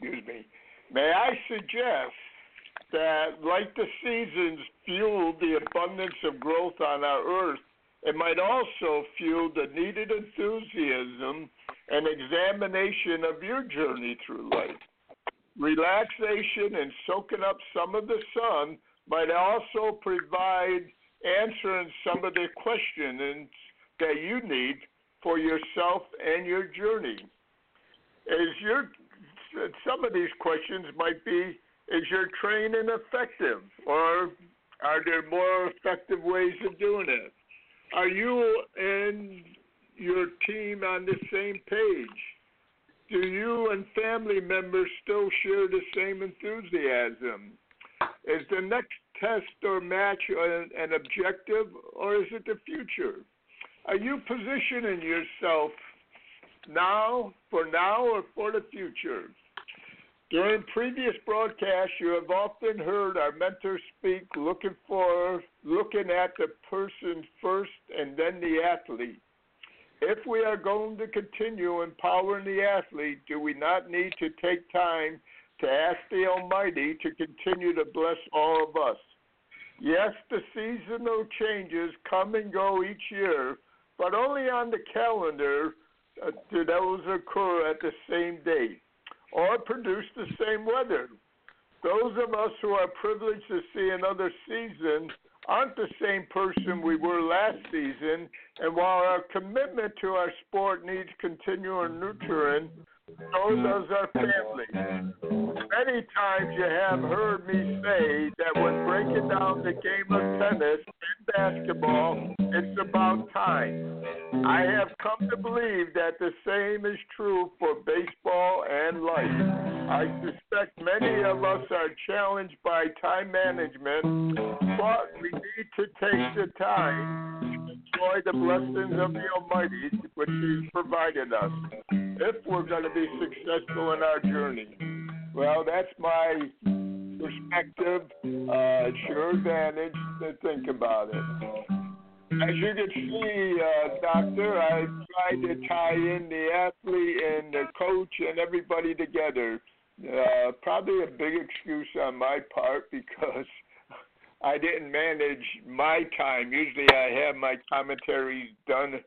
Excuse me. May I suggest that, like the seasons fuel the abundance of growth on our earth, it might also fuel the needed enthusiasm and examination of your journey through life. Relaxation and soaking up some of the sun might also provide answering some of the questions that you need for yourself and your journey. Is your some of these questions might be is your training effective or are there more effective ways of doing it? Are you and your team on the same page? do you and family members still share the same enthusiasm? Is the next test or match an objective, or is it the future? Are you positioning yourself now, for now, or for the future? During previous broadcasts, you have often heard our mentors speak looking for looking at the person first and then the athlete. If we are going to continue empowering the athlete, do we not need to take time to ask the Almighty to continue to bless all of us? Yes, the seasonal changes come and go each year, but only on the calendar uh, do those occur at the same date or produce the same weather. Those of us who are privileged to see another season aren't the same person we were last season, and while our commitment to our sport needs continual nurturing, so mm-hmm. does our family. Many times you have heard me say that when breaking down the game of tennis and basketball, it's about time. I have come to believe that the same is true for baseball and life. I suspect many of us are challenged by time management, but we need to take the time enjoy the blessings of the Almighty which He's provided us if we're going to be successful in our journey. Well, that's my perspective. Uh, sure advantage to think about it. As you can see, uh, Doctor, I tried to tie in the athlete and the coach and everybody together. Uh, probably a big excuse on my part because I didn't manage my time. Usually, I have my commentaries done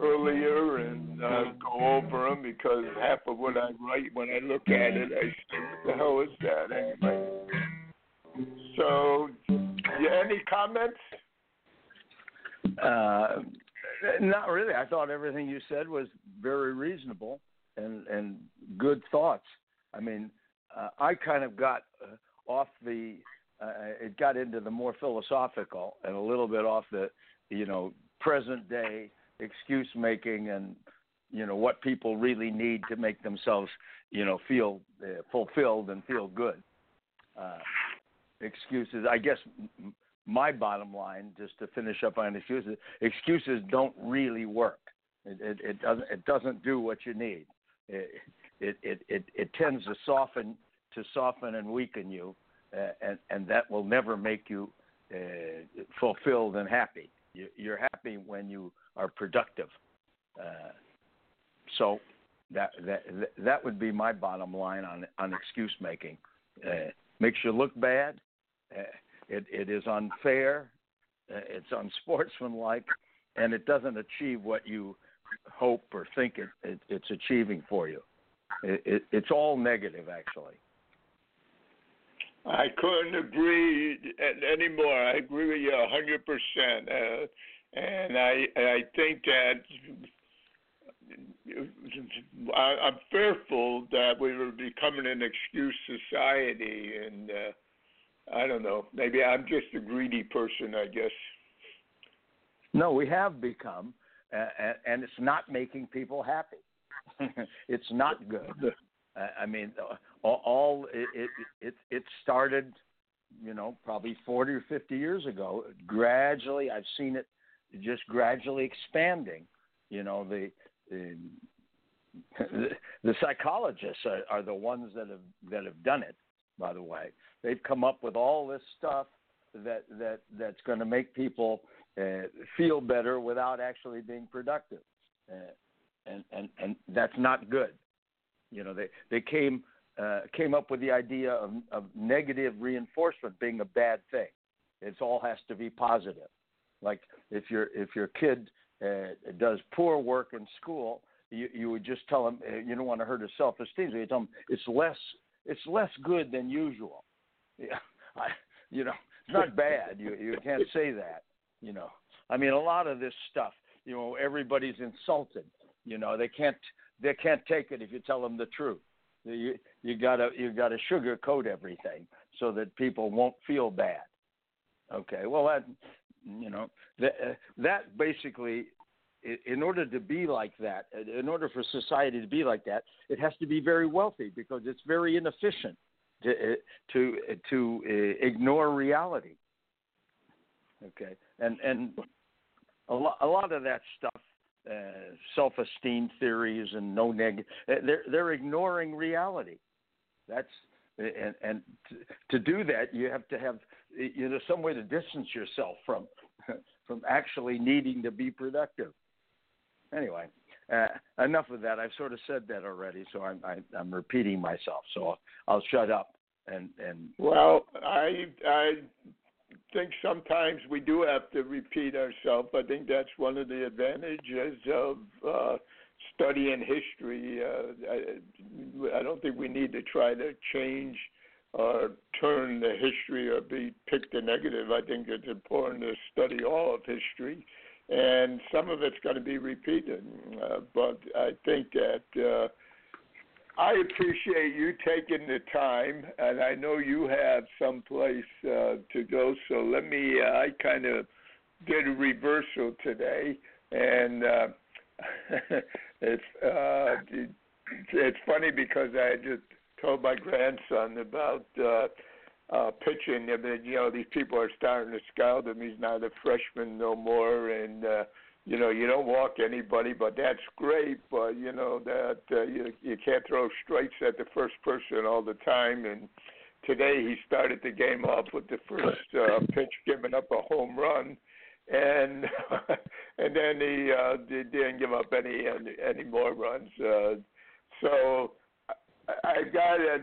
earlier and uh, go over them because half of what I write, when I look at it, I say, "What the hell is that?" Anyway. So, yeah, any comments? Uh, not really. I thought everything you said was very reasonable and and good thoughts. I mean, uh, I kind of got uh, off the. Uh, it got into the more philosophical and a little bit off the, you know, present day excuse making and, you know, what people really need to make themselves, you know, feel uh, fulfilled and feel good. Uh, excuses. I guess my bottom line, just to finish up on excuses, excuses don't really work. It, it, it doesn't. It doesn't do what you need. It, it it it, it tends to soften to soften and weaken you, and and that will never make you uh, fulfilled and happy. You, you're happy when you are productive. Uh, so that that that would be my bottom line on on excuse making. Uh, makes you look bad. Uh, it it is unfair. Uh, it's unsportsmanlike, and it doesn't achieve what you hope or think it, it it's achieving for you. It, it, it's all negative, actually. I couldn't agree anymore. I agree with you a hundred percent, uh, and I I think that I, I'm fearful that we were becoming an excuse society, and uh, I don't know. Maybe I'm just a greedy person, I guess. No, we have become, uh, and it's not making people happy. it's not good. I mean, all, it, it it it started, you know, probably forty or fifty years ago. Gradually, I've seen it just gradually expanding. You know, the the, the psychologists are, are the ones that have that have done it. By the way, they've come up with all this stuff that that that's going to make people uh, feel better without actually being productive, uh, and and and that's not good. You know, they they came uh, came up with the idea of, of negative reinforcement being a bad thing. It all has to be positive. Like if your if your kid uh, does poor work in school, you you would just tell him uh, you don't want to hurt his self esteem. So you tell him it's less it's less good than usual. Yeah, I, you know, it's not bad. You you can't say that. You know, I mean, a lot of this stuff. You know, everybody's insulted. You know, they can't they can't take it if you tell them the truth. You you gotta you gotta sugarcoat everything so that people won't feel bad. Okay, well that you know that uh, that basically in order to be like that, in order for society to be like that, it has to be very wealthy because it's very inefficient to to to uh, ignore reality. Okay, and and a lot a lot of that stuff, uh, self-esteem theories and no neg, uh, they're they're ignoring reality. That's and and to, to do that you have to have you know some way to distance yourself from from actually needing to be productive. Anyway, uh, enough of that. I've sort of said that already, so I'm I, am i am repeating myself. So I'll, I'll shut up and and. Well, I I think sometimes we do have to repeat ourselves. I think that's one of the advantages of uh, studying history. Uh, I, I don't think we need to try to change or turn the history or be pick the negative. I think it's important to study all of history, and some of it's going to be repeated. Uh, but I think that. Uh, I appreciate you taking the time, and I know you have some place uh, to go. So let me. Uh, I kind of did a reversal today, and uh, it's uh, it's funny because I just told my grandson about uh, uh, pitching. I mean, you know, these people are starting to scout him. He's not a freshman no more, and uh, you know, you don't walk anybody, but that's great. But you know that uh, you you can't throw strikes at the first person all the time. And today he started the game off with the first uh, pitch, giving up a home run, and and then he uh, didn't give up any any, any more runs. Uh, so I got to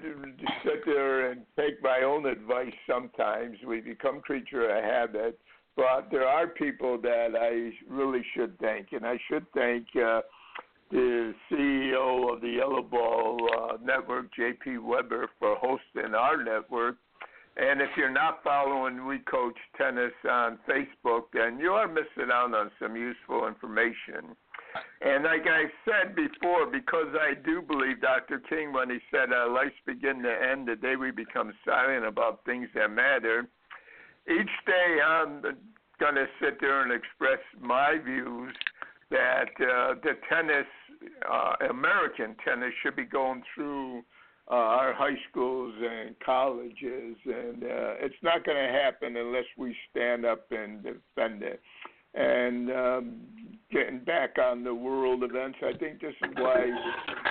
sit there and take my own advice. Sometimes we become creature of habit but there are people that I really should thank, and I should thank uh, the CEO of the Yellow Ball uh, Network, J.P. Weber, for hosting our network. And if you're not following We Coach Tennis on Facebook, then you are missing out on some useful information. And like I said before, because I do believe Dr. King when he said our lives begin to end the day we become silent about things that matter each day I'm going to sit there and express my views that uh, the tennis, uh, American tennis, should be going through uh, our high schools and colleges, and uh, it's not going to happen unless we stand up and defend it. And um, getting back on the world events, I think this is why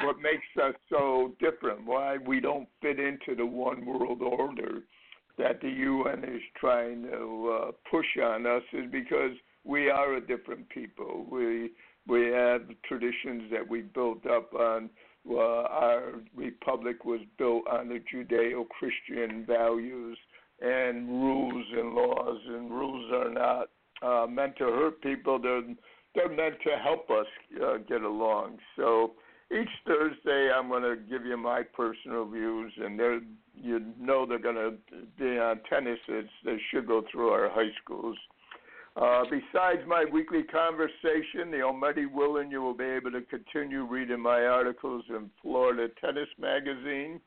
what makes us so different, why we don't fit into the one world order that the UN is trying to uh, push on us is because we are a different people. We we have traditions that we built up on. Well, our republic was built on the Judeo-Christian values and rules and laws, and rules are not uh, meant to hurt people. They're they're meant to help us uh, get along. So each Thursday, I'm going to give you my personal views, and they're you know they're going to be on tennis. It's, they should go through our high schools. Uh, besides my weekly conversation, the Almighty willing, you will be able to continue reading my articles in Florida Tennis Magazine.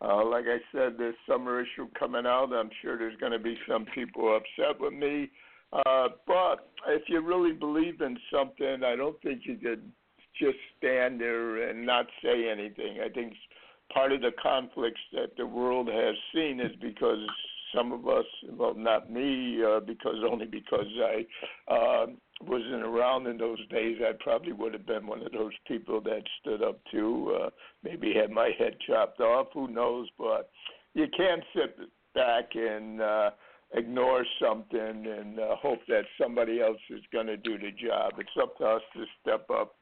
Uh, like I said, this summer issue coming out, I'm sure there's going to be some people upset with me. Uh, but if you really believe in something, I don't think you could just stand there and not say anything. I think part of the conflicts that the world has seen is because some of us, well, not me, uh, because only because I uh, wasn't around in those days, I probably would have been one of those people that stood up to, uh, maybe had my head chopped off. Who knows? But you can't sit back and uh, ignore something and uh, hope that somebody else is going to do the job. It's up to us to step up.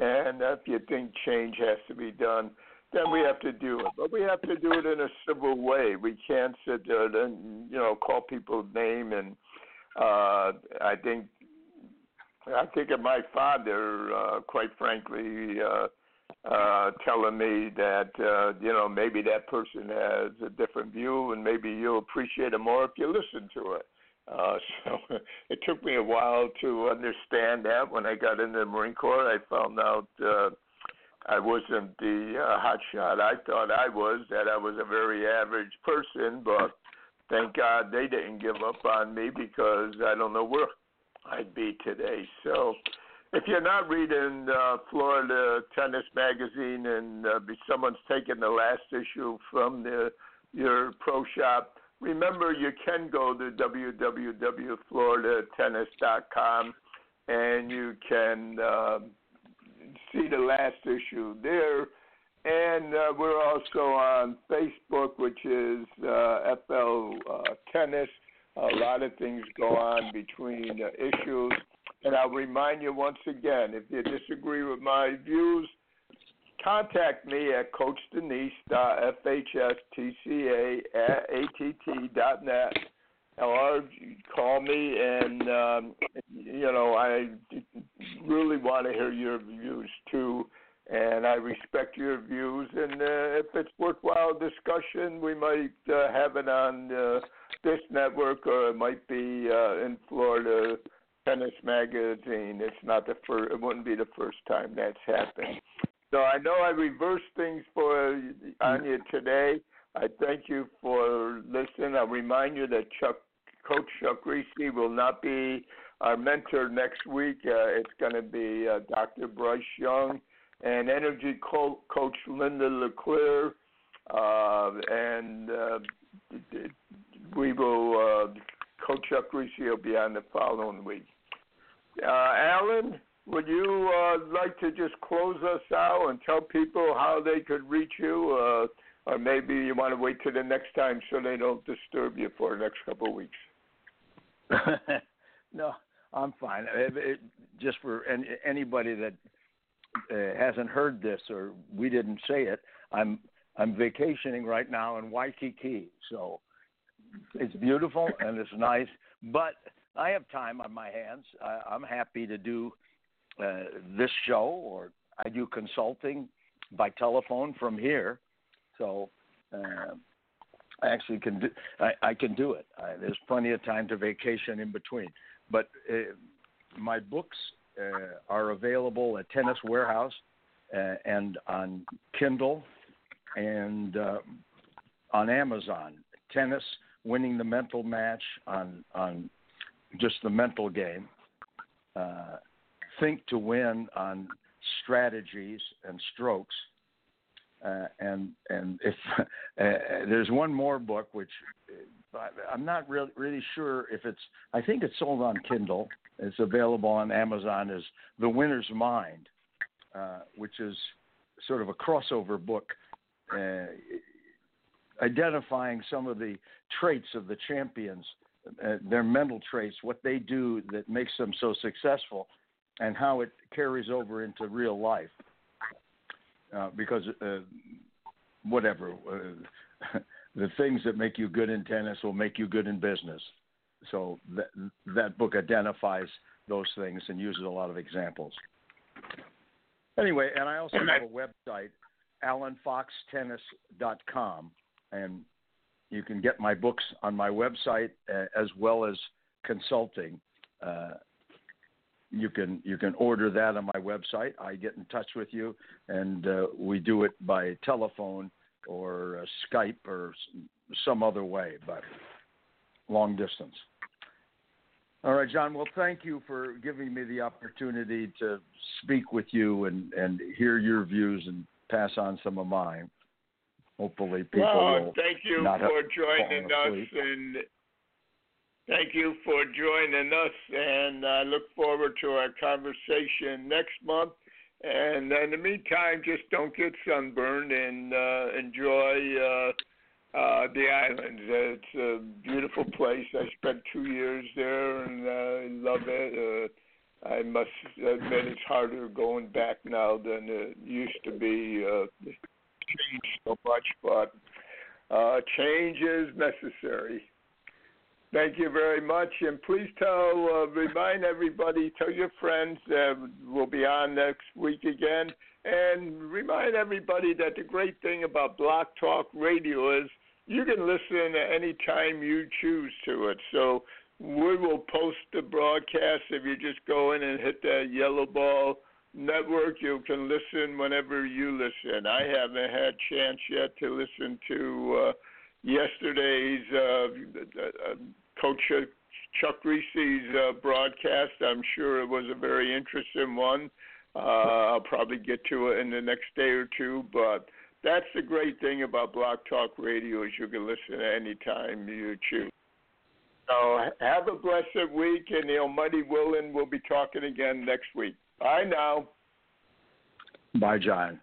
And if you think change has to be done, then we have to do it. But we have to do it in a civil way. We can't sit there and you know call people name and uh, I think I think of my father, uh, quite frankly, uh, uh, telling me that uh, you know maybe that person has a different view and maybe you'll appreciate it more if you listen to it. Uh, so it took me a while to understand that. When I got into the Marine Corps, I found out. Uh, I wasn't the uh, hot shot I thought I was, that I was a very average person, but thank God they didn't give up on me because I don't know where I'd be today. So if you're not reading uh, Florida Tennis Magazine and uh, someone's taken the last issue from the your pro shop, remember you can go to www.floridatennis.com and you can uh, see the last issue there. And uh, we're also on Facebook, which is uh, FL uh, Tennis. A lot of things go on between issues. And I'll remind you once again if you disagree with my views, contact me at coachdanise.fhstca at or call me and um, you know I really want to hear your views too and I respect your views and uh, if it's worthwhile discussion we might uh, have it on uh, this network or it might be uh, in Florida Tennis Magazine. It's not the first it wouldn't be the first time that's happened so I know I reversed things for you today I thank you for listening. I'll remind you that Chuck Coach Chuck Kriese will not be our mentor next week. Uh, it's going to be uh, Dr. Bryce Young and energy co- coach Linda LeClaire. Uh, and uh, we will, uh, Coach Chuck Kriese will be on the following week. Uh, Allen, would you uh, like to just close us out and tell people how they could reach you? Uh, or maybe you want to wait till the next time so they don't disturb you for the next couple of weeks. no, I'm fine. It, it, just for any, anybody that uh, hasn't heard this or we didn't say it, I'm I'm vacationing right now in Waikiki, so it's beautiful and it's nice. But I have time on my hands. I, I'm happy to do uh, this show, or I do consulting by telephone from here. So uh, I actually can do I, I can do it. I, there's plenty of time to vacation in between. But uh, my books uh, are available at Tennis Warehouse uh, and on Kindle and on Amazon. Tennis winning the mental match on on just the mental game. Uh, think to win on strategies and strokes uh, and and if uh, there's one more book which uh, I'm not really really sure if it's I think it's sold on Kindle. It's available on Amazon as The Winner's Mind, uh, which is sort of a crossover book uh, identifying some of the traits of the champions, uh, their mental traits, what they do that makes them so successful, and how it carries over into real life uh, because uh, whatever uh, the things that make you good in tennis will make you good in business. So that that book identifies those things and uses a lot of examples. Anyway, and I also have a website, allenfoxtennis.com, and you can get my books on my website uh, as well as consulting. You can you can order that on my website. I get in touch with you, and uh, we do it by telephone or uh, Skype or some other way, but long distance. All right, John. Well, thank you for giving me the opportunity to speak with you and, and hear your views and pass on some of mine. Hopefully, people well, will. thank you for joining us and Thank you for joining us, and I look forward to our conversation next month. And in the meantime, just don't get sunburned and uh, enjoy uh, uh, the islands. It's a beautiful place. I spent two years there, and I love it. Uh, I must admit it's harder going back now than it used to be. Uh, changed so much, but uh, change is necessary. Thank you very much, and please tell, uh, remind everybody, tell your friends that we'll be on next week again, and remind everybody that the great thing about Blog Talk Radio is you can listen at any time you choose to it. So we will post the broadcast if you just go in and hit that yellow ball network. You can listen whenever you listen. I haven't had chance yet to listen to. Uh, yesterday's uh, uh, Coach Chuck Kriese's uh, broadcast. I'm sure it was a very interesting one. Uh, I'll probably get to it in the next day or two, but that's the great thing about Blog Talk Radio is you can listen at any time you choose. So have a blessed week, and the Almighty willing, we'll be talking again next week. Bye now. Bye, John.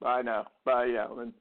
Bye now. Bye, Allen.